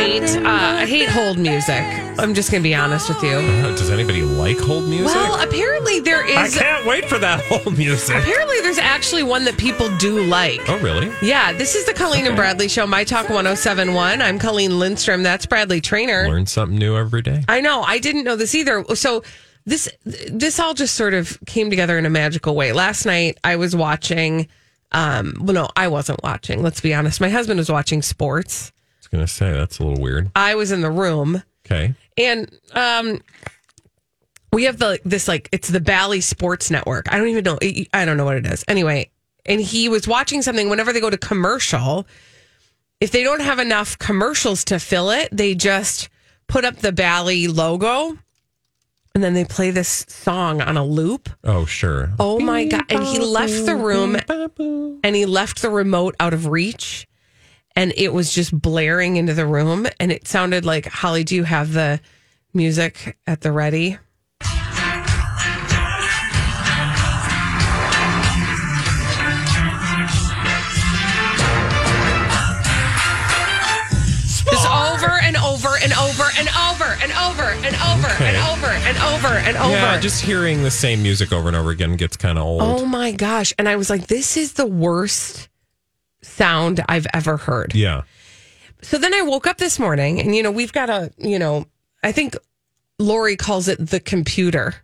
Hate uh, I hate hold music. I'm just gonna be honest with you. Uh, Does anybody like hold music? Well, apparently there I is. can't wait for that hold music. Apparently there's actually one that people do like. Oh, really? Yeah, this is the Colleen and Bradley show, My Talk 1071. I'm Colleen Lindstrom. That's Bradley Traynor. Learn something new every day. I know. I didn't know this either. So this this all just sort of came together in a magical way. Last night I was watching um well no, I wasn't watching. Let's be honest. My husband was watching sports. Going to say, that's a little weird. I was in the room Okay. and um we have the this like it's the Bally Sports Network. I don't even know I don't know what it is. Anyway, and he was watching something whenever they go to commercial, if they don't have enough commercials to fill it, they just put up the Bally logo and then they play this song on a loop. Oh, sure. Oh my god. And he left the room and he left the remote out of reach and it was just blaring into the room and it sounded like Holly, do you have the music at the ready? Just over and over and over and over and over and over Okay. and over and over and over. Yeah, just hearing the same music over and over again gets kind of old. Oh my gosh. And I was like, this is the worst sound I've ever heard. Yeah. So then I woke up this morning and, you know, we've got a, you know, I think Lori calls it the computer.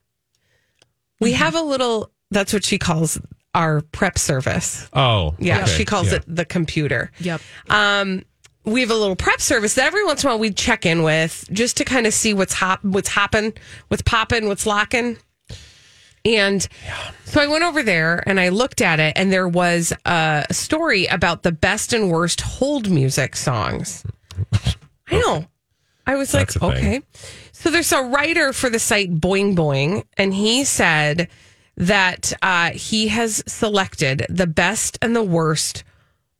We Mm-hmm. have a little, that's what she calls our prep service. Oh, Yeah. okay. She calls Yeah. it the computer. Yep. Um, we have a little prep service that every once in a while we check in with just to kind of see what's hop, what's hopping, what's popping, what's locking. And so I went over there and I looked at it, and there was a story about the best and worst hold music songs. I know. I was That's like, okay. So there's a writer for the site Boing Boing, and he said that uh, he has selected the best and the worst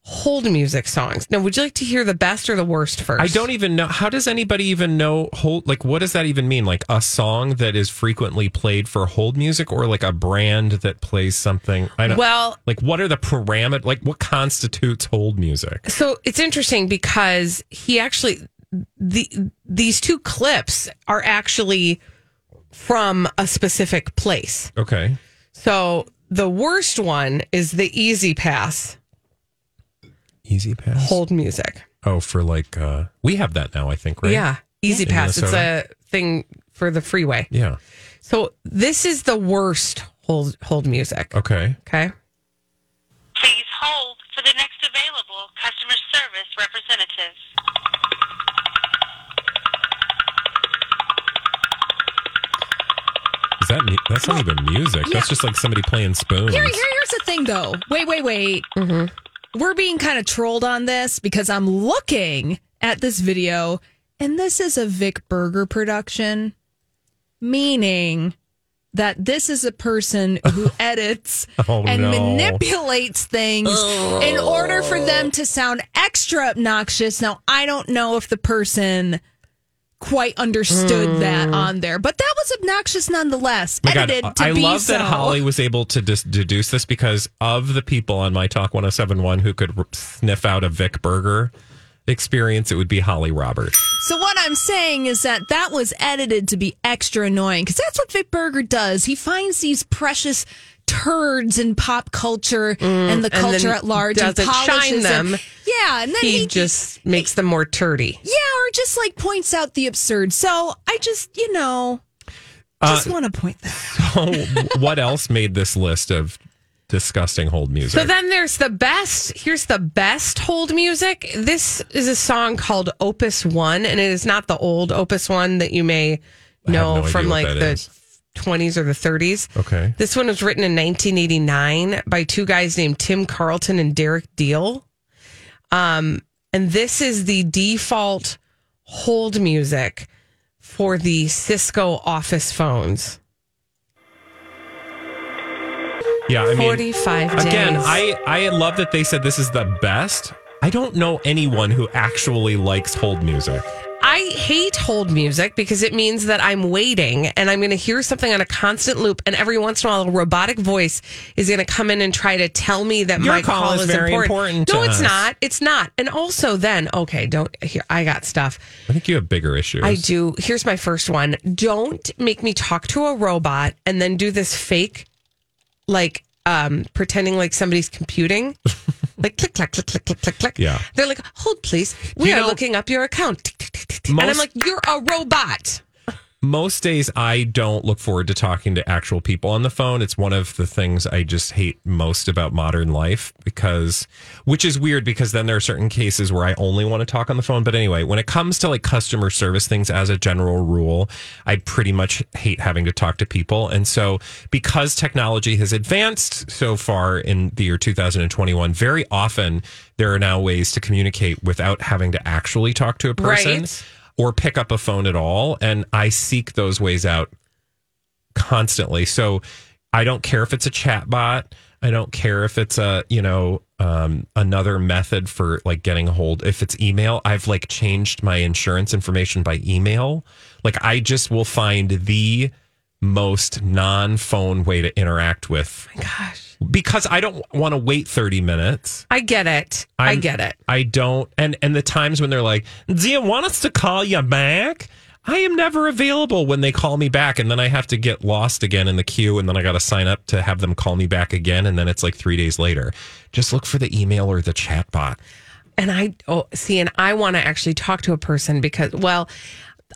hold music songs. Now, would you like to hear the best or the worst first? I don't even know. How does anybody even know hold? Like, what does that even mean? Like a song that is frequently played for hold music, or like a brand that plays something? I don't. Well, like, what are the parameters? Like, what constitutes hold music? So it's interesting because he actually the these two clips are actually from a specific place. Okay. So the worst one is the E-ZPass E-ZPass. hold music. Oh, for like, uh we have that now. I think, right? Yeah, Easy In Pass. It's a thing for the freeway. Yeah. So this is the worst hold hold music. Okay. Okay. Please hold for the next available customer service representative. Is that mu- that's not even music? That's just like somebody playing spoons. Here, here, here's the thing, though. Wait, wait, wait. We're being kind of trolled on this because I'm looking at this video, and this is a Vic Berger production, meaning that this is a person who edits Oh, and no. manipulates things in order for them to sound extra obnoxious. Now, I don't know if the person quite understood that on there, but that was obnoxious nonetheless. My God, edited to I be love so. that Holly was able to dis- deduce this because of the people on My Talk 1071 who could r- sniff out a Vic Berger experience, it would be Holly Roberts. So what I'm saying is that that was edited to be extra annoying because that's what Vic Berger does. He finds these precious turds in pop culture and the Mm, and culture at large and polishes shine them. Yeah, and then He, he, just makes them more turdy. yeah, or just like points out the absurd. So I just, you know, just want to point that. out. So, what else made this list of disgusting hold music? So then there's the best. Here's the best hold music. This is a song called Opus One, and it is not the old Opus One that you may know no from like the is. 20s or the 30s. Okay. This one was written in 1989 by two guys named Tim Carleton and Darrick Deel. Um, and this is the default hold music for the Cisco office phones. Yeah, I mean, 45 days. again, I I love that they said this is the best. I don't know anyone who actually likes hold music. I hate hold music because it means that I'm waiting and I'm going to hear something on a constant loop, and every once in a while, a robotic voice is going to come in and try to tell me that Your my call call, is is very important. important to no, it's us. not. It's not. And also, then okay, don't here. I got stuff. I think you have bigger issues. I do. Here's my first one. Don't make me talk to a robot and then do this fake, like um, pretending like somebody's computing. Like click, click, click, click, click, click, click. Yeah. They're like, hold please. We You are know- looking up your account. Tick. and I'm like, you're a robot. Most days I don't look forward to talking to actual people on the phone. It's one of the things I just hate most about modern life because which is weird because then there are certain cases where I only want to talk on the phone. But anyway, when it comes to like customer service things as a general rule, I pretty much hate having to talk to people. And so because technology has advanced so far in the year 2021, very often there are now ways to communicate without having to actually talk to a person Right. Or pick up a phone at all. And I seek those ways out constantly. So I don't care if it's a chat bot. I don't care if it's a, you know, um, another method for like getting a hold. If it's email, I've like changed my insurance information by email. Like I just will find the most non phone way to interact with My Gosh. Because I don't want to wait 30 minutes. I get it. i I'm- get it. I don't. And and the times when they're like, "Do you want us to call you back?" I am never available when they call me back, and then I have to get lost again in the queue, and then I got to sign up to have them call me back again, and then it's like three days later. Just look for the email or the chat bot. And I oh see, and I want to actually talk to a person because well,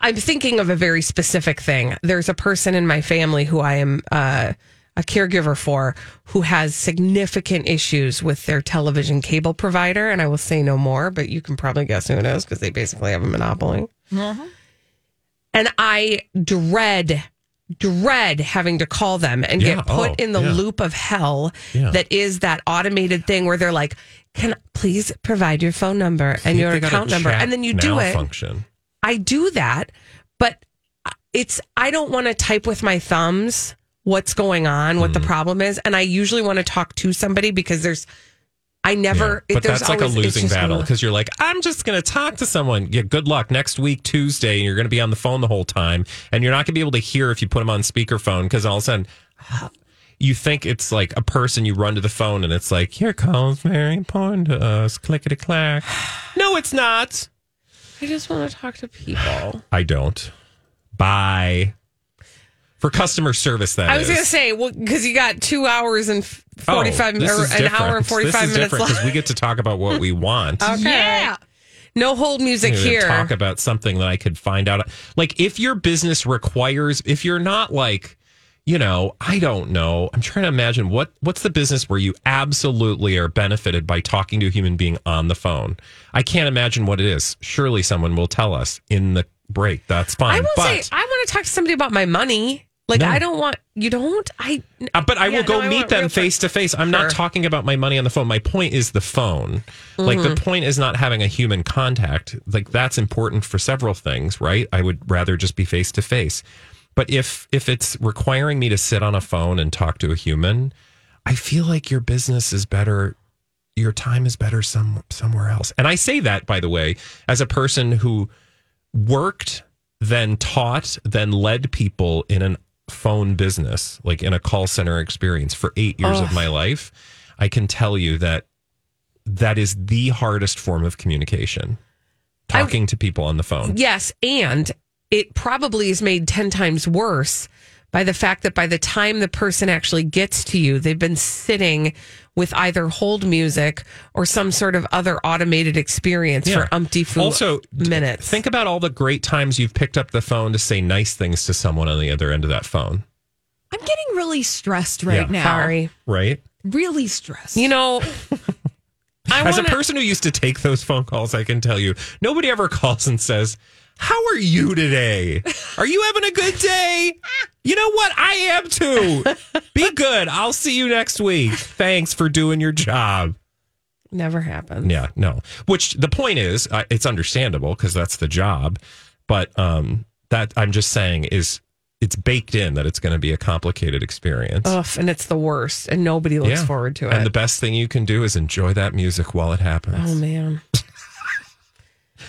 I'm thinking of a very specific thing. There's a person in my family who I am uh, a caregiver for who has significant issues with their television cable provider, and I will say no more, but you can probably guess who it is because they basically have a monopoly. Mm-hmm. And I dread dread having to call them and Yeah, get put oh, in the yeah. loop of hell Yeah. that is that automated thing where they're like, "Can please provide your phone number and your They got a account number?" And then you do it. Function. I do that, but it's I don't want to type with my thumbs what's going on, what the mm-hmm. problem is, and I usually want to talk to somebody because there's I never. Yeah, But there's that's like a always- it's losing battle because you're like, I'm just going to talk to someone. Yeah, good luck next week, Tuesday. and You're going to be on the phone the whole time, and you're not going to be able to hear if you put them on speakerphone because all of a sudden you think it's like a person. You run to the phone, and it's like, your call's very important to us. Uh, Clickety clack. No, it's not. I just want to talk to people. I don't. Bye. For customer service, that I was gonna say, well, because you got two hours and f- Oh, forty-five this or is an different. hour and forty-five this is minutes different because we get to talk about what we want. Yeah. No hold music Maybe here. Talk about something that I could find out. Like if your business requires, if you're not like, you know, I don't know. I'm trying to imagine what what's the business where you absolutely are benefited by talking to a human being on the phone. I can't imagine what it is. Surely someone will tell us in the break. That's fine. I will but say, I want to talk to somebody about my money. Like, No. I don't want you don't. I Uh, but I Yeah, will go no, meet them face to face. I'm Sure. not talking about my money on the phone. My point is the phone. Like Mm-hmm. the point is not having a human contact. Like that's important for several things, right? I would rather just be face to face. But if if it's requiring me to sit on a phone and talk to a human, I feel like your business is better your time is better some somewhere else. And I say that by the way, as a person who worked, then taught, then led people in an phone business, like in a call center experience for eight years of my life, I can tell you that that is the hardest form of communication. Talking to people on the phone. Yes, and it probably is made 10 times worse by the fact that by the time the person actually gets to you, they've been sitting with either hold music or some sort of other automated experience for umpty fu also d- minutes. Think about all the great times you've picked up the phone to say nice things to someone on the other end of that phone, I'm getting really stressed right Yeah. now. Sorry. right? Really stressed. You know, I As wanna, a person who used to take those phone calls, I can tell you, nobody ever calls and says, How are you today? Are you having a good day? You know what? I am too. Be good. I'll see you next week. Thanks for doing your job. never happened. Yeah, no. Which the point is, uh, it's understandable because that's the job. But um, that I'm just saying is it's baked in that it's going to be a complicated experience. Ugh, and it's the worst, and nobody looks Yeah. forward to it. And the best thing you can do is enjoy that music while it happens. oh man.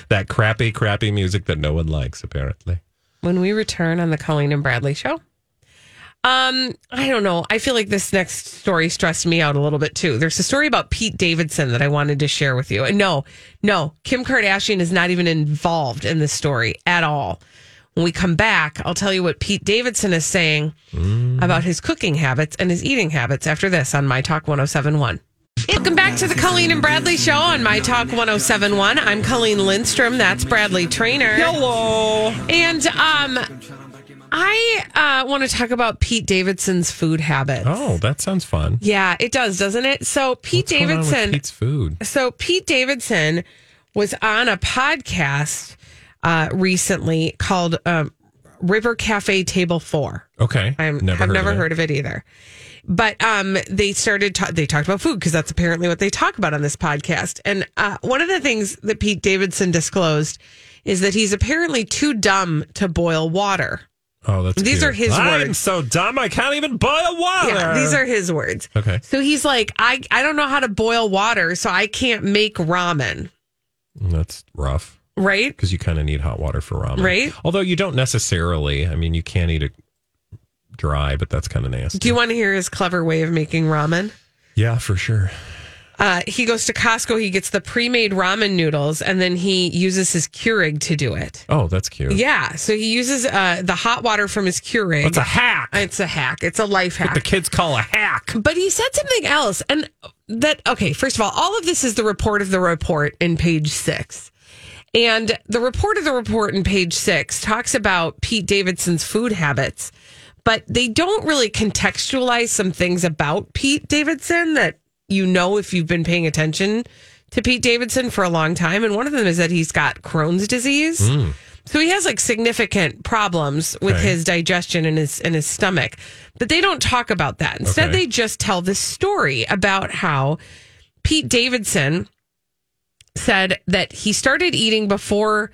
That crappy, crappy music that no one likes, apparently. when we return on the Colleen and Bradley show. Um, I don't know. I feel like this next story stressed me out a little bit too. There's a story about Pete Davidson that I wanted to share with you. And no, no, Kim Kardashian is not even involved in this story at all. When we come back, I'll tell you what Pete Davidson is saying about his cooking habits and his eating habits after this on My Talk 1071. Welcome back to the Colleen and Bradley Show on My Talk 1071. I'm Colleen Lindstrom. That's Bradley Traynor. Hello. And um, I uh, want to talk about Pete Davidson's food habits. Oh, that sounds fun. Yeah, it does, doesn't it? So Pete What's going on with Davidson. Pete's food. So Pete Davidson was on a podcast uh, recently called um, River Cafe Table Four. Okay. I have heard never of heard of it either. But um, they started. Ta- they talked about food because that's apparently what they talk about on this podcast. And uh, one of the things that Pete Davidson disclosed is that he's apparently too dumb to boil water. Oh, that's These cute. are his I'm words. so dumb I can't even boil water. Yeah, these are his words. Okay. So he's like, I I don't know how to boil water, so I can't make ramen. That's rough Right? because you kind of need hot water for ramen. Right. Although you don't necessarily. I mean, you can't eat it dry, but that's kind of nasty. Do you want to hear his clever way of making ramen? yeah, for sure. Uh, he goes to Costco, he gets the pre-made ramen noodles, and then he uses his Keurig to do it. Oh, that's cute. Yeah, so he uses uh, the hot water from his Keurig. It's a hack. It's a hack. It's a life hack. What the kids call a hack. But he said something else. And that, okay, first of all, all of this is the report of the report in page six. And the report of the report in page six talks about Pete Davidson's food habits, but they don't really contextualize some things about Pete Davidson that you know if you've been paying attention to Pete Davidson for a long time. And one of them is that he's got Crohn's disease. Hmm. So he has like significant problems with Okay. his digestion and his and his stomach. But they don't talk about that. Instead Okay. they just tell this story about how Pete Davidson said that he started eating before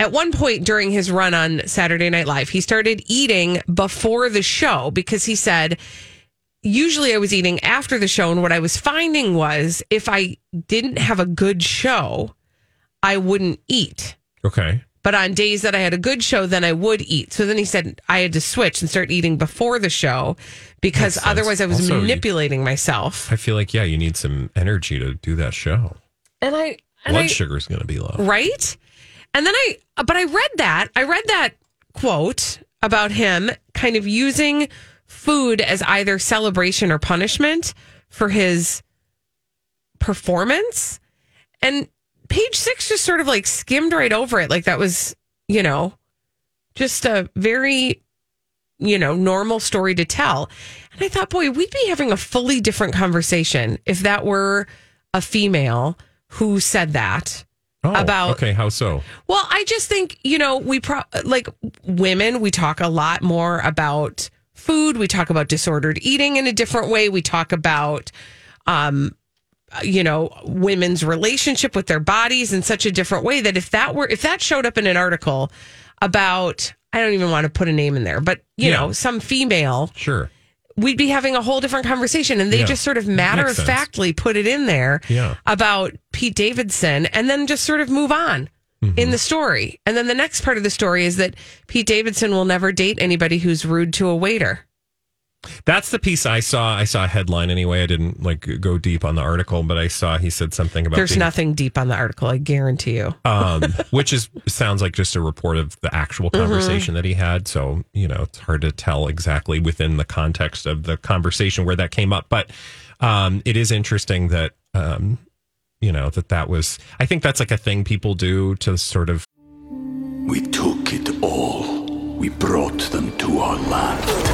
at one point during his run on Saturday Night Live, he started eating before the show because he said usually I was eating after the show and what I was finding was if I didn't have a good show, I wouldn't eat. Okay. But on days that I had a good show, then I would eat. So then he said I had to switch and start eating before the show because Makes sense. otherwise I was Also, you- manipulating myself. I feel like yeah, you need some energy to do that show. And I and Blood I, sugar's going to be low. right? And then I but I read that. I read that quote about him kind of using food as either celebration or punishment for his performance. And page 6 just sort of like skimmed right over it like that was, you know, just a very you know, normal story to tell. And I thought, boy, we'd be having a fully different conversation if that were a female who said that. Oh, About- okay, how so? Well, I just think, you know, we pro- like women, we talk a lot more about food. We talk about disordered eating in a different way. We talk about, um, you know, women's relationship with their bodies in such a different way that if that were, if that showed up in an article about, I don't even want to put a name in there, but, you Yeah. know, some female, Sure. We'd be having a whole different conversation. And they Yeah. just sort of matter of factly put it in there Yeah. about Pete Davidson and then just sort of move on Mm-hmm. in the story. And then the next part of the story is that Pete Davidson will never date anybody who's rude to a waiter. That's the piece I saw. I saw a headline anyway. I didn't like go deep on the article, but I saw he said something about There's being- nothing deep on the article, I guarantee you. um, which is sounds like just a report of the actual Mm-hmm. conversation that he had. So you know, it's hard to tell exactly within the context of the conversation where that came up. But um, it is interesting that um, you know that that was. I think that's like a thing people do to sort of We took it all. We brought them to our land.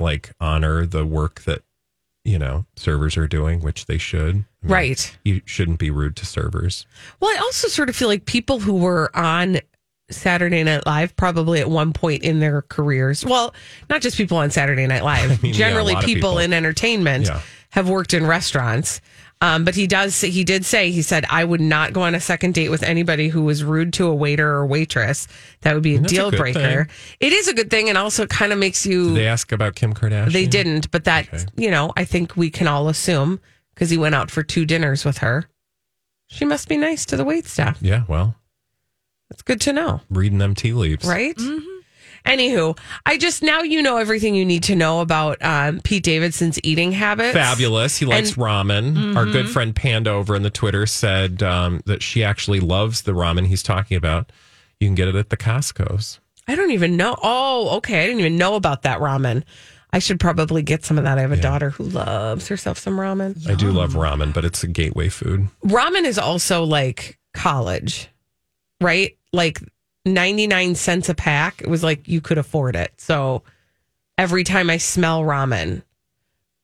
Like honor the work that you know servers are doing, which they should. I mean, Right. You shouldn't be rude to servers. Well, I also sort of feel like people who were on Saturday Night Live probably at one point in their careers. Well, not just people on Saturday Night Live. mean, Generally, of people, people. in entertainment Yeah. have worked in restaurants. Um, but he does. He did say he said I would not go on a second date with anybody who was rude to a waiter or waitress. That would be a That's deal good breaker. thing. It is a good thing, and also kind of makes you. Did they ask about Kim Kardashian? They didn't, but that Okay. you know, I think we can all assume because he went out for two dinners with her. She must be nice to the wait staff. Yeah, well, it's good to know, reading them tea leaves. right? Anywho, I just now you know everything you need to know about um, Pete Davidson's eating habits. Fabulous. He likes And- ramen. Our good friend Panda over in the Twitter said um, that she actually loves the ramen he's talking about. You can get it at the Costco's. I don't even know. Oh, okay. I didn't even know about that ramen. I should probably get some of that. I have a daughter who loves herself some ramen. I do love ramen, but it's a gateway food. Ramen is also like college, right? Like 99 cents a pack. It was like you could afford it. So every time I smell ramen,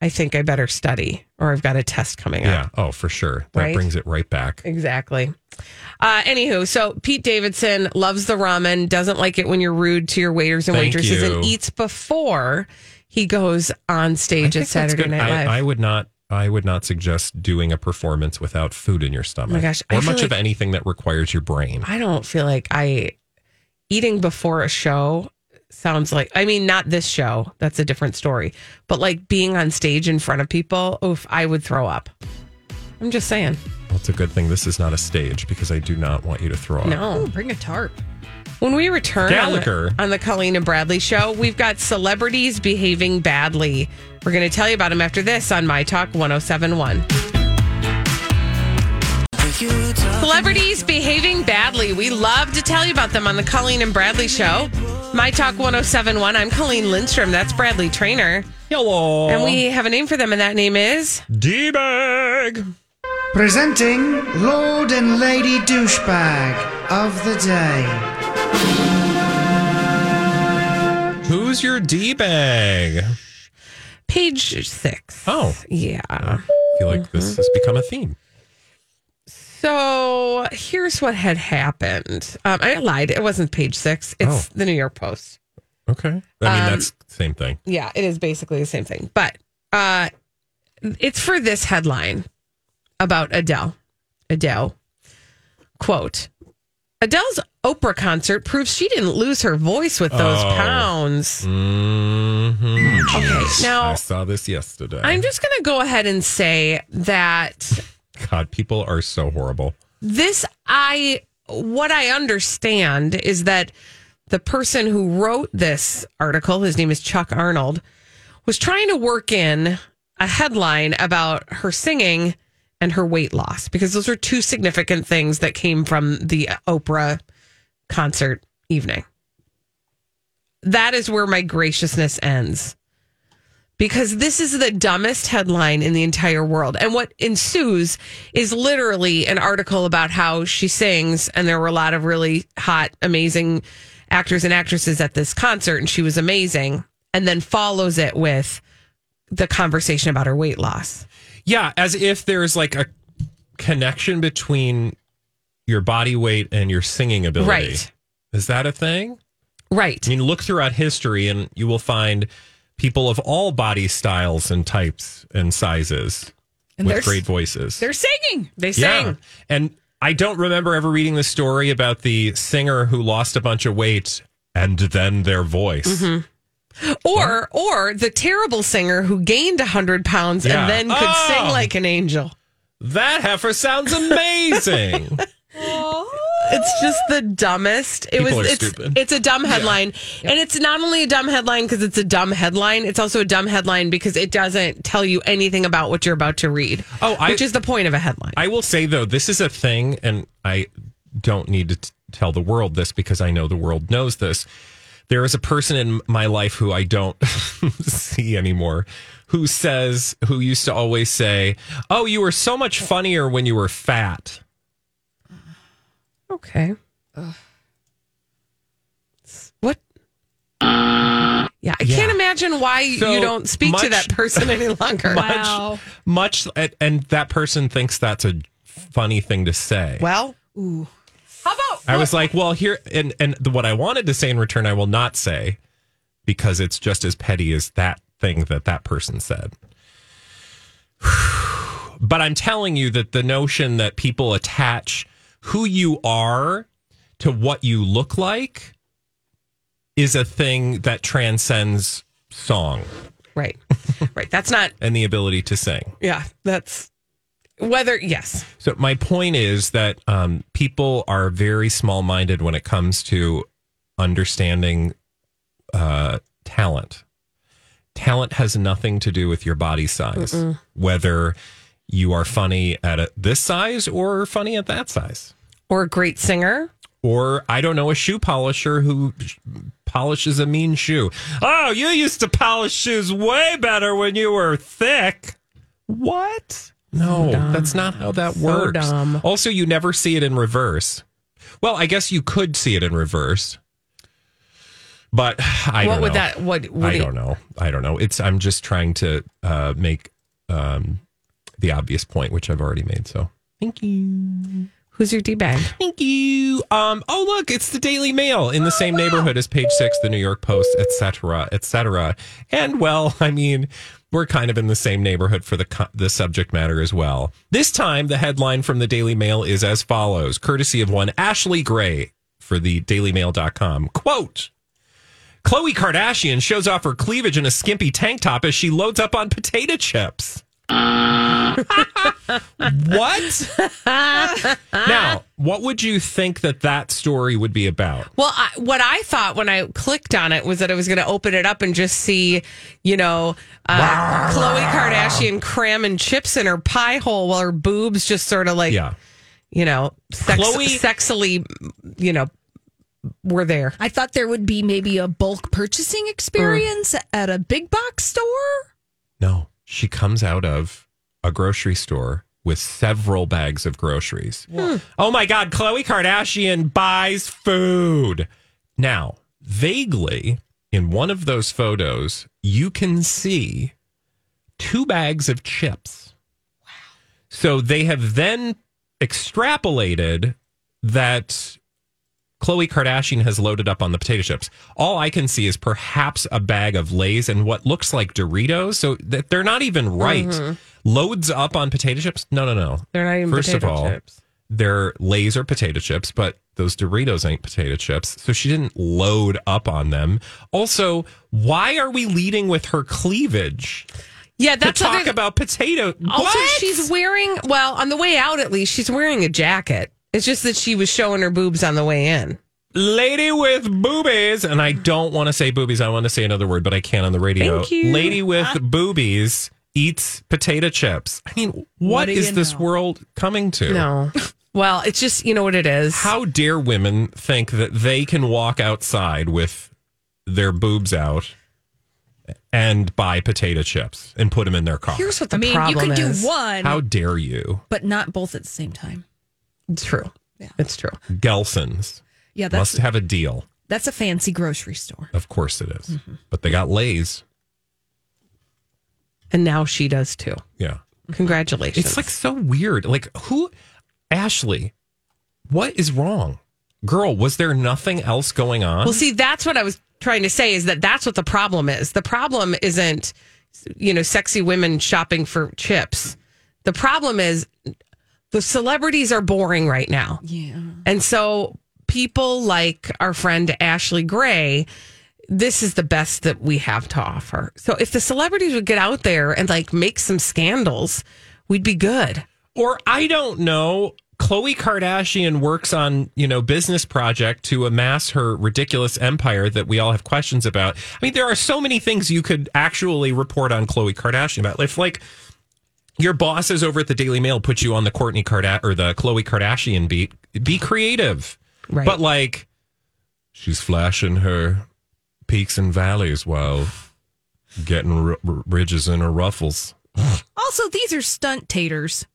I think I better study or I've got a test coming up. Yeah. Oh, for sure. That Right? brings it right back. Exactly. Uh, anywho, so Pete Davidson loves the ramen, doesn't like it when you're rude to your waiters and Thank waitresses, you. and eats before he goes on stage at Saturday. Night Live. I, I would not. I would not suggest doing a performance without food in your stomach. Oh my gosh, or much of anything that requires your brain. I don't feel like I eating before a show sounds like I mean not this show that's a different story but like being on stage in front of people oof I would throw up I'm just saying Well, it's a good thing this is not a stage because I do not want you to throw up. no Bring a tarp. when we return on the, Gallagher. on the Colleen and Bradley show we've got celebrities behaving badly we're going to tell you about them after this on My Talk 1071 Celebrities behaving badly. We love to tell you about them on the Colleen and Bradley show. My Talk 1071. I'm Colleen Lindstrom. That's Bradley Traynor. Hello. And we have a name for them, and that name is D bag. Presenting Lord and Lady Douchebag of the Day. Who's your D bag? page six. Oh, Yeah. I feel like this has become a theme. So here's what had happened. Um, I lied. It wasn't page six, it's Oh. the New York Post. Okay. I mean, Um, that's the same thing. Yeah, it is basically the same thing. But uh, it's for this headline about Adele. Adele. Quote Adele's Oprah concert proves she didn't lose her voice with those Oh. pounds. hmm Okay, now I saw this yesterday. I'm just going to go ahead and say that God, people are so horrible. this I what I understand is that the person who wrote this article, his name is Chuck Arnold, was trying to work in a headline about her singing and her weight loss because those are two significant things that came from the Oprah concert evening. That is where my graciousness ends. Because this is the dumbest headline in the entire world. And what ensues is literally an article about how she sings, and there were a lot of really hot, amazing actors and actresses at this concert, and she was amazing. And then follows it with the conversation about her weight loss. Yeah, as if there's like a connection between your body weight and your singing ability. Right. Is that a thing? Right. I mean, look throughout history and you will find people of all body styles and types and sizes And with great voices. They're singing. They sang. And I don't remember ever reading the story about the singer who lost a bunch of weight and then their voice. Mm-hmm. Or or the terrible singer who gained 100 pounds Yeah. and then could Oh. sing like an angel. That heifer sounds amazing. It's just the dumbest. It People was are it's stupid. it's a dumb headline. And it's not only a dumb headline because it's a dumb headline, it's also a dumb headline because it doesn't tell you anything about what you're about to read. Oh, I- which is the point of a headline. I will say though, this is a thing, and I don't need to t- tell the world this because I know the world knows this. There is a person in my life who I don't see anymore who says, who used to always say, Oh, you were so much funnier when you were fat. Okay. What? Yeah, I can't imagine why So you don't speak to that person any longer. Much, much, and- and that person thinks that's a funny thing to say. Well, how about I was like, well, here, and and the, what I wanted to say in return, I will not say because it's just as petty as that thing that that person said. But I'm telling you that the notion that people attach who you are to what you look like is a thing that transcends song right, right? That's not. and the ability to sing. Yeah, that's whether yes. So my point is that um, people are very small minded when it comes to understanding uh, talent. Talent has nothing to do with your body size, Mm-mm. whether you are funny at a, this size or funny at that size, Or a great singer. or I don't know, a shoe polisher who polishes a mean shoe. Oh, you used to polish shoes way better when you were thick. What? No, that's not how that So works. dumb. Also, you never see it in reverse. Well, I guess you could see it in reverse. But I What don't would know. that- what I don't know. I don't know. It's I'm just trying to uh, make um, the obvious point, which I've already made. So thank you. Who's your D bag? Thank you. Um, oh look, it's the Daily Mail in the same neighborhood as Page Six, the New York Post, etc., etc. And well, I mean, we're kind of in the same neighborhood for the the subject matter as well. This time, the headline from the Daily Mail is as follows, courtesy of one Ashley Gray for the DailyMail.com. Quote. Khloe Kardashian shows off her cleavage in a skimpy tank top as she loads up on potato chips. What? now, what would you think that that story would be about? Well, I, what I thought when I clicked on it was that I was going to open it up and just see, you know, uh, Khloe Kardashian cramming chips in her pie hole while her boobs just sort of like, Yeah. you know, sex, Khloe- sexily, you know, were there. I thought there would be maybe a bulk purchasing experience at a big box store. No, she comes out of a grocery store with several bags of groceries. Hmm. Oh my God, Khloe Kardashian buys food. Now, vaguely, in one of those photos, you can see two bags of chips. Wow. So they have then extrapolated that Khloe Kardashian has loaded up on the potato chips. All I can see is perhaps a bag of Lay's and what looks like Doritos. So that they're not even right. Mhm. Loads up on potato chips? No, no, no. They're not even First of all, chips. they're Lay's or potato chips, but those Doritos ain't potato chips. So she didn't load up on them. Also, why are we leading with her cleavage? Yeah, that's to talk about potato. Also, What? she's wearing, well, on the way out at least, she's wearing a jacket. It's just that she was showing her boobs on the way in. lady with boobies, and I don't want to say boobies. I want to say another word, but I can't on the radio. Thank you. Lady with uh-huh. boobies eats potato chips. I mean, What what do is you this know? world coming to? No. Well, it's just, you know what it is. How dare women think that they can walk outside with their boobs out and buy potato chips and put them in their car. Here's what the I mean, you problem can do one, How dare you? but not both at the same time. It's true. Yeah. It's true. Gelson's. Yeah, Gelson's that's must have a deal. that's a fancy grocery store. Of course it is. Mm-hmm. But they got Lay's. And now she does too. Yeah. Congratulations. It's like so weird. Like who Ashley, what is wrong? Girl, was there nothing else going on? Well, see, that's what I was trying to say is that that's what the problem is. The problem isn't, you know, sexy women shopping for chips. The problem is the celebrities are boring right now. Yeah. And so people like our friend Ashley Gray, this is the best that we have to offer. So if the celebrities would get out there and like make some scandals, we'd be good. or I don't know. Khloe Kardashian works on, you know, business project to amass her ridiculous empire that we all have questions about. I mean, there are so many things you could actually report on Khloe Kardashian about. If like your bosses over at the Daily Mail put you on the Kourtney Kardashian or the Khloe Kardashian beat, be creative. Right. But like she's flashing her peaks and valleys while getting r- ridges in her ruffles. Also, these are stunt taters.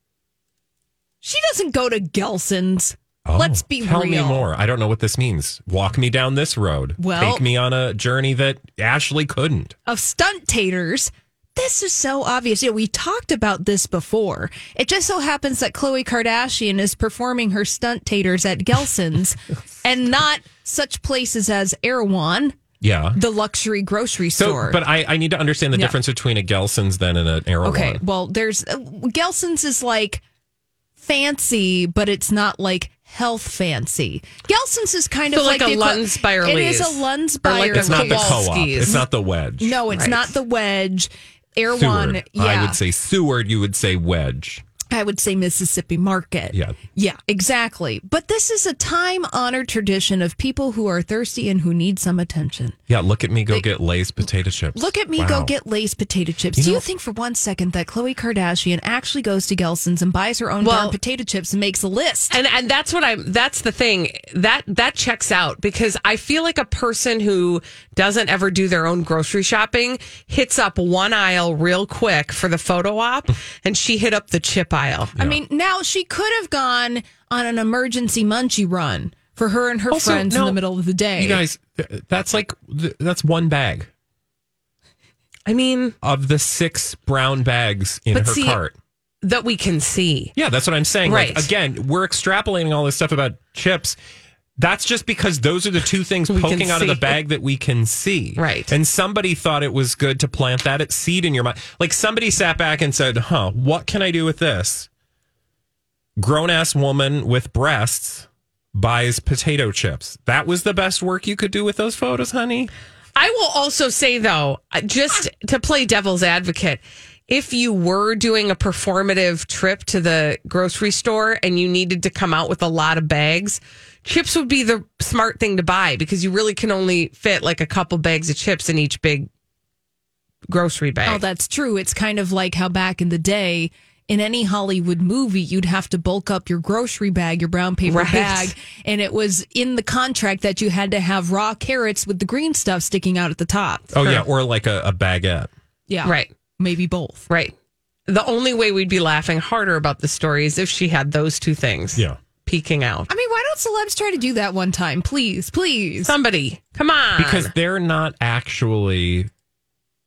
She doesn't go to Gelson's. Oh, Let's be tell real. Tell me more. I don't know what this means. Walk me down this road. Well- take me on a journey that Ashley couldn't. of stunt taters. This is so obvious. You know, we talked about this before. It just so happens that Khloe Kardashian is performing her stunt taters at Gelson's and not such places as Erewhon, Yeah. the luxury grocery So, store. but I, I need to understand the Yeah. difference between a Gelson's then and an Erewhon. okay, well, there's uh, Gelson's is like fancy, but it's not like health fancy. Gelson's is kind So of like like, a the equi- Lunds by It is a Erlese. Lunds by like It's not the co-op. It's not the wedge. No, it's Right. not the wedge. Erewhon, Seward. yeah. I would say Seward. You would say wedge. I would say Mississippi Market. Yeah. Yeah, exactly. But this is a time honored tradition of people who are thirsty and who need some attention. Yeah. Look at me go get Lay's potato chips. Look at me Wow. go get Lay's potato chips. You Do you think for one second that Khloe Kardashian actually goes to Gelson's and buys her own Well- darn potato chips and makes a list? And and that's what I'm that's the thing. That that checks out because I feel like a person who doesn't ever do their own grocery shopping hits up one aisle real quick for the photo op and she hit up the chip aisle. I mean, now she could have gone on an emergency munchie run for her and her Also, friends in the middle of the day. You guys, that's like that's one bag I mean, of the six brown bags in her see, cart. that we can see. Yeah, that's what I'm saying. Like, Right. again, we're extrapolating all this stuff about chips. That's just because those are the two things poking out of the bag that we can see. Right. And somebody thought it was good to plant that seed in your mind. Like somebody sat back and said, huh, what can I do with this? Grown ass woman with breasts buys potato chips. That was the best work you could do with those photos, honey. I will also say though, uh, just to play devil's advocate, if you were doing a performative trip to the grocery store and you needed to come out with a lot of bags, chips would be the smart thing to buy because you really can only fit like a couple bags of chips in each big grocery bag. Oh, that's true. It's kind of like how back in the day, in any Hollywood movie, you'd have to bulk up your grocery bag, your brown paper Right. bag. And it was in the contract that you had to have raw carrots with the green stuff sticking out at the top. Oh, yeah. Or like a, a baguette. Yeah. Right. Maybe both. Right. The only way we'd be laughing harder about the story is if she had those two things Yeah. peeking out. I mean, why don't celebs try to do that one time? Please, please. Somebody, come on. Because they're not actually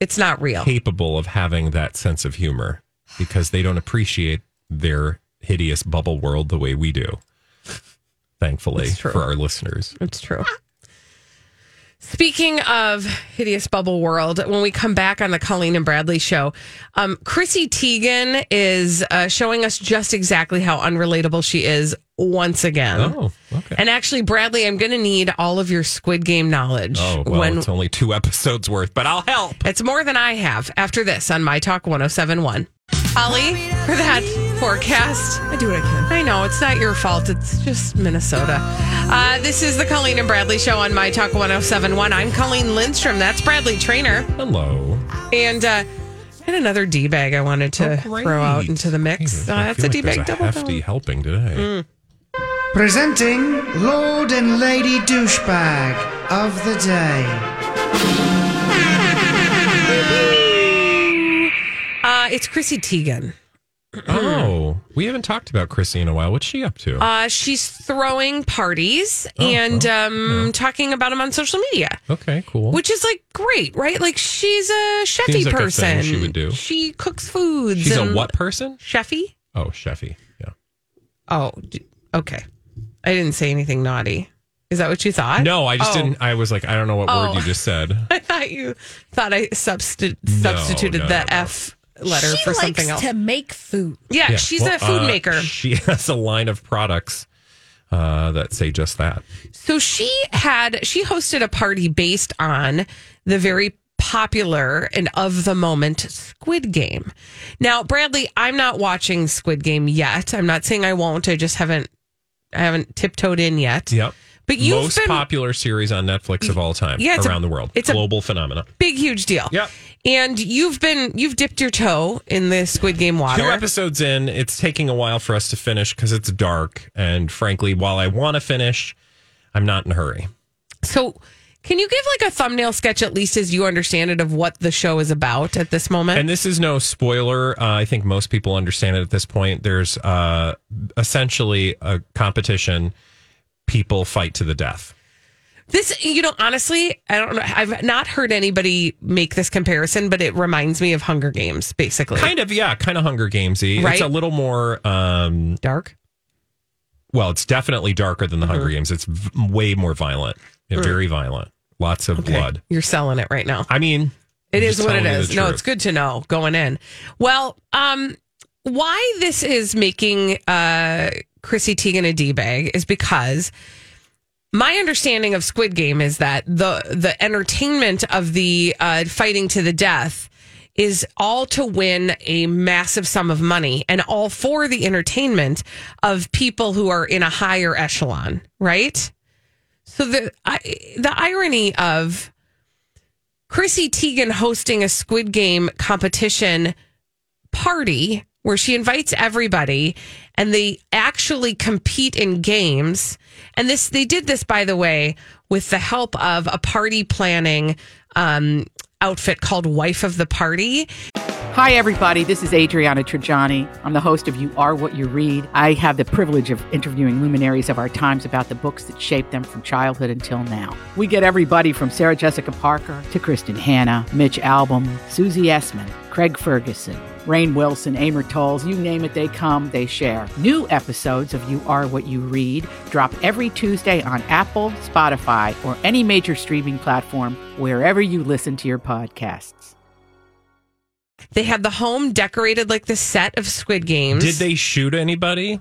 it's not real. capable of having that sense of humor because they don't appreciate their hideous bubble world the way we do. Thankfully for our listeners. It's true. Speaking of hideous bubble world, when we come back on the Colleen and Bradley show, um, Chrissy Teigen is uh, showing us just exactly how unrelatable she is once again. Oh, okay. And actually, Bradley, I'm going to need all of your Squid Game knowledge. Oh, well, when it's only two episodes worth, but I'll help. it's more than I have after this on My Talk 1071. Holly, for that forecast. I do what I can. I know it's not your fault. It's just Minnesota. Uh, this is the Colleen and Bradley show on My Talk 1071. I'm Colleen Lindstrom. That's Bradley Traynor. Hello. And uh, I had another D bag I wanted to Oh, throw out into the mix. Hey, Uh, I that's feel a like D bag a double hefty down. helping today. Mm. Presenting Lord and Lady Douchebag of the Day. Uh, it's Chrissy Teigen. Oh, we haven't talked about Chrissy in a while. What's she up to? Uh, she's throwing parties Oh, and well, um, talking about them on social media, okay, cool. which is like great, right? Like she's a chefy like a person. thing she would do. She cooks foods. She's a what person? Chefy? Oh, chefy. Yeah. Oh, okay. I didn't say anything naughty. Is that what you thought? No, I just Oh. didn't. I was like, I don't know what Oh. word you just said. I thought you thought I substi- substituted no, the no, no. F letter she for likes something else. to make food. yeah, Yeah, she's well, a food uh, maker. She has a line of products uh, that say just that. So she had she hosted a party based on the very popular and of the moment Squid Game. Now, Bradley, I'm not watching Squid Game yet. I'm not saying I won't. I just haven't I haven't tiptoed in yet. Yep. But you've Most been popular series on Netflix of all time Yeah, it's a- around the world. it's a- global phenomenon. big huge deal. Yep. And you've been you've dipped your toe in the Squid Game water. Two episodes in, it's taking a while for us to finish because it's dark. And frankly, while I want to finish, I'm not in a hurry. So, can you give like a thumbnail sketch, at least as you understand it, of what the show is about at this moment? And this is no spoiler. Uh, I think most people understand it at this point. There's uh, essentially a competition. People fight to the death. This, you know, honestly, I don't know. I've not heard anybody make this comparison, but it reminds me of Hunger Games, basically. Kind of, yeah, kind of Hunger Gamesy. Right. It's a little more um, dark. well, it's definitely darker than the Mm-hmm. Hunger Games. It's v- way more violent, Yeah, very violent. Lots of blood. You're selling it right now. I mean, It is what it is. No, truth. it's good to know going in. Well, um, why this is making uh, Chrissy Teigen a d bag is because my understanding of Squid Game is that the the entertainment of the uh, fighting to the death is all to win a massive sum of money and all for the entertainment of people who are in a higher echelon, right? So the I, the irony of Chrissy Teigen hosting a Squid Game competition party where she invites everybody and they actually compete in games. And this they did this by the way with the help of a party planning um, outfit called Wife of the Party. Hi, everybody. This is Adriana Trigiani. I'm the host of You Are What You Read. I have the privilege of interviewing luminaries of our times about the books that shaped them from childhood until now. We get everybody from Sarah Jessica Parker to Kristin Hannah, Mitch Albom, Susie Essman, Craig Ferguson, Rainn Wilson, Amor Towles, you name it, they come, they share. New episodes of You Are What You Read drop every Tuesday on Apple, Spotify, or any major streaming platform wherever you listen to your podcasts. They had the home decorated like the set of Squid Games. Did they shoot anybody?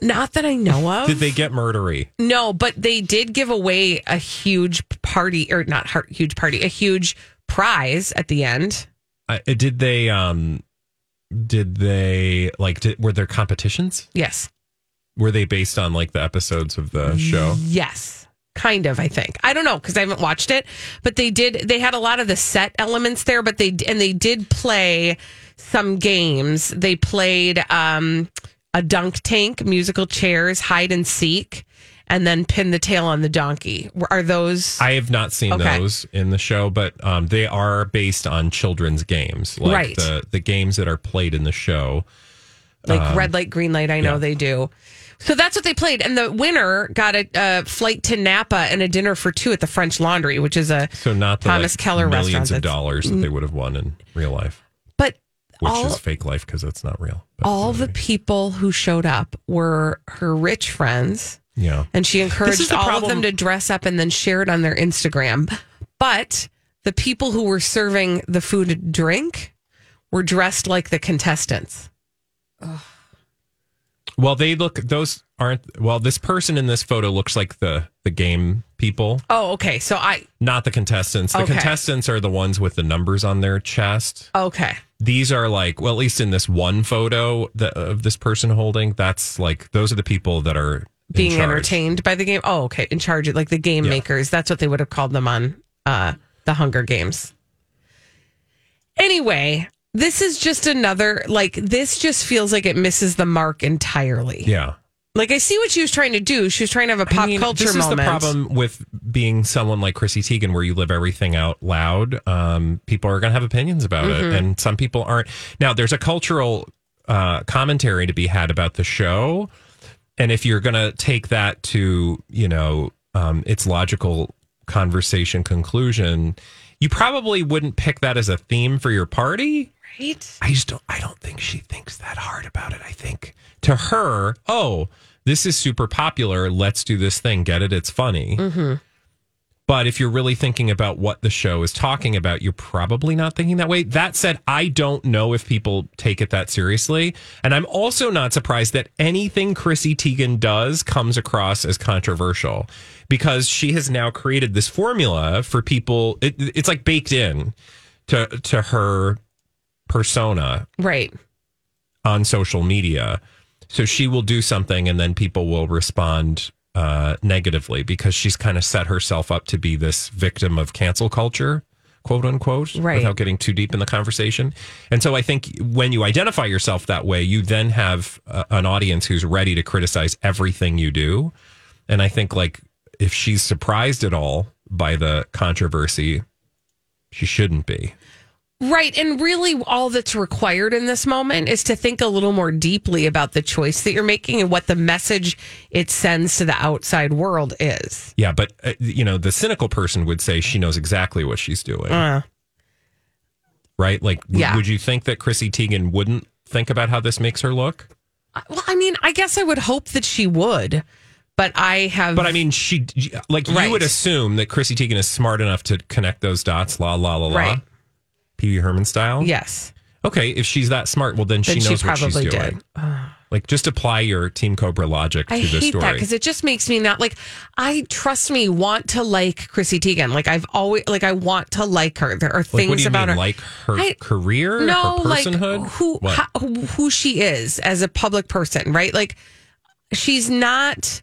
Not that I know of. Did they get murdery? No, but they did give away a huge party, or not huge party, a huge prize at the end. Uh, did they? Um, did they like? Did, were there competitions? Yes. Were they based on like the episodes of the show? Yes. Kind of, I think. I don't know because I haven't watched it, but they did. They had a lot of the set elements there, but they and they did play some games. They played um, a dunk tank, musical chairs, hide and seek, and then pin the tail on the donkey. Are those? I have not seen Okay. those in the show, but um, they are based on children's games, like Right. the the games that are played in the show. like Um, red light, green light. I know yeah. they do. So that's what they played, and the winner got a, a flight to Napa and a dinner for two at the French Laundry, which is a So not the Thomas like, Keller millions restaurant of that's- dollars that they would have won in real life, but which all is fake life because it's not real. All the people who showed up were her rich friends, yeah, and she encouraged all of them to dress up and then share it on their Instagram. But the people who were serving the food and drink were dressed like the contestants. Well, they look; those aren't. Well, this person in this photo looks like the the game people, Oh, okay. So I not the contestants. The Okay. contestants are the ones with the numbers on their chest. okay. These are like, well, at least in this one photo that, of this person holding, that's like those are the people that are being entertained by the game. Oh, okay. In charge of like the game Yeah. makers. That's what they would have called them on uh, the Hunger Games. Anyway, this is just another like this just feels like it misses the mark entirely. Yeah. Like I see what she was trying to do. She was trying to have a pop I mean, culture this is moment. the problem with being someone like Chrissy Teigen, where you live everything out loud. Um, people are going to have opinions about Mhm. it, and some people aren't. Now, there's a cultural uh, commentary to be had about the show, and if you're going to take that to you know um, its logical conversation conclusion, you probably wouldn't pick that as a theme for your party. Right. I just don't. I don't think she thinks that hard about it. I think to her, oh, this is super popular. Let's do this thing. Get it? It's funny. Mm-hmm. But if you're really thinking about what the show is talking about, you're probably not thinking that way. That said, I don't know if people take it that seriously. And I'm also not surprised that anything Chrissy Teigen does comes across as controversial because she has now created this formula for people. It, it's like baked in to, to her persona Right. on social media. So she will do something and then people will respond uh, negatively because she's kind of set herself up to be this victim of cancel culture, quote unquote, Right. without getting too deep in the conversation. And so I think when you identify yourself that way, you then have uh, an audience who's ready to criticize everything you do. And I think like if she's surprised at all by the controversy, she shouldn't be. Right. And really, all that's required in this moment is to think a little more deeply about the choice that you're making and what the message it sends to the outside world is. Yeah, but uh, you know, the cynical person would say she knows exactly what she's doing. Uh, right? Like, w- Yeah. would you think that Chrissy Teigen wouldn't think about how this makes her look? well, I mean, I guess I would hope that she would, but I have. But I mean, she like Right. you would assume that Chrissy Teigen is smart enough to connect those dots, la la la la, Right. Pee Wee Herman style. Yes. Okay, if she's that smart, well then, Then she she knows what she's doing. did. Like, just apply your Team Cobra logic I to the hate story. that because it just makes me not like I trust me want to like Chrissy Teigen. Like I've always like I want to like her. There are like, things what do you about mean, her like her I- career, no, her like who, how, who who she is as a public person, right? Like she's not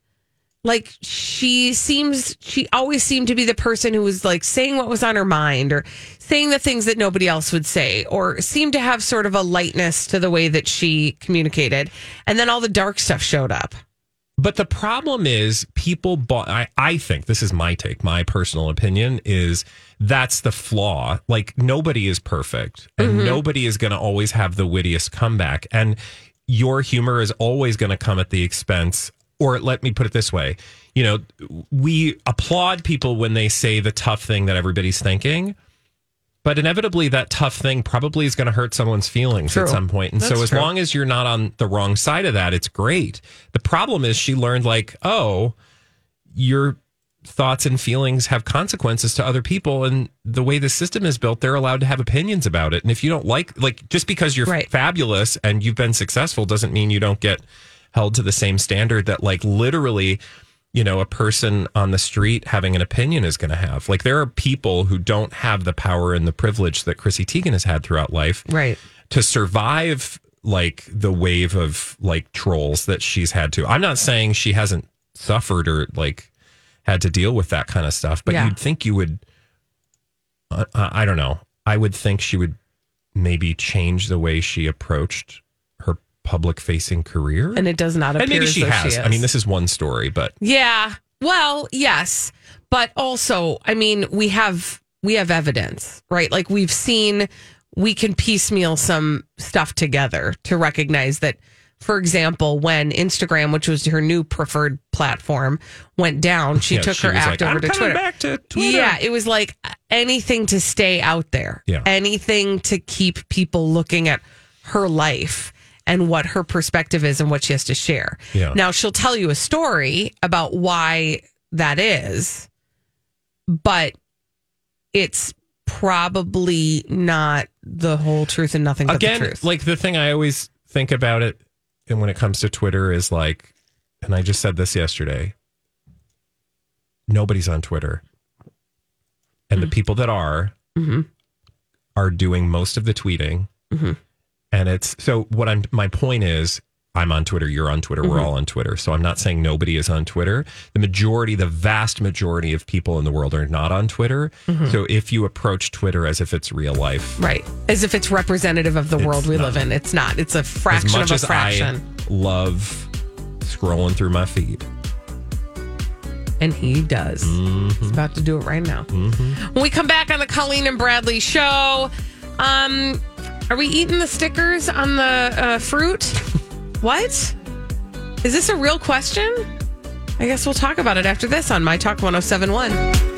like she seems she always seemed to be the person who was like saying what was on her mind or saying the things that nobody else would say or seemed to have sort of a lightness to the way that she communicated and then all the dark stuff showed up But the problem is, people bought. I, I think this is my take, my personal opinion is that's the flaw. Like nobody is perfect, and Mm-hmm. nobody is going to always have the wittiest comeback, and your humor is always going to come at the expense. Or let me put it this way: you know, we applaud people when they say the tough thing that everybody's thinking. But inevitably, that tough thing probably is going to hurt someone's feelings True. at some point. And so, as true. long as you're not on the wrong side of that, it's great. The problem is, she learned, like, oh, your thoughts and feelings have consequences to other people. And the way the system is built, they're allowed to have opinions about it. And if you don't like, like, just because you're Right. fabulous and you've been successful doesn't mean you don't get held to the same standard that, like, literally, you know, a person on the street having an opinion is going to have. Like, there are people who don't have the power and the privilege that Chrissy Teigen has had throughout life right to survive like the wave of like trolls that she's had to. I'm not saying she hasn't suffered or like had to deal with that kind of stuff, but Yeah. you'd think you would. Uh, I don't know. I would think she would maybe change the way she approached public facing career. and it does not appear And maybe she has. she I mean, this is one story, but Yeah. Well, yes. But also, I mean, we have we have evidence, right? Like we've seen we can piecemeal some stuff together to recognize that for example, when Instagram, which was her new preferred platform, went down, she Yeah, took she her act like, over "I'm to Twitter. back to Twitter. Yeah, it was like anything to stay out there. Yeah. Anything to keep people looking at her life and what her perspective is and what she has to share. Yeah. Now she'll tell you a story about why that is, but it's probably not the whole truth and nothing but again, the truth. like the thing I always think about it, and when it comes to Twitter, is like, and I just said this yesterday. Nobody's on Twitter, and the people that are Mhm. are doing most of the tweeting, Mhm. And it's so. What I'm my point is. I'm on Twitter. You're on Twitter. We're Mhm. all on Twitter. So I'm not saying nobody is on Twitter. The majority, the vast majority of people in the world are not on Twitter. Mhm. So if you approach Twitter as if it's real life, right. As if it's representative of the world we not. live in. It's not. It's a fraction of a fraction. I love scrolling through my feed. And he does. He's about to do it right now. When we come back on the Colleen and Bradley show, um, are we eating the stickers on the uh, fruit? what? Is this a real question? I guess we'll talk about it after this on My Talk 1071.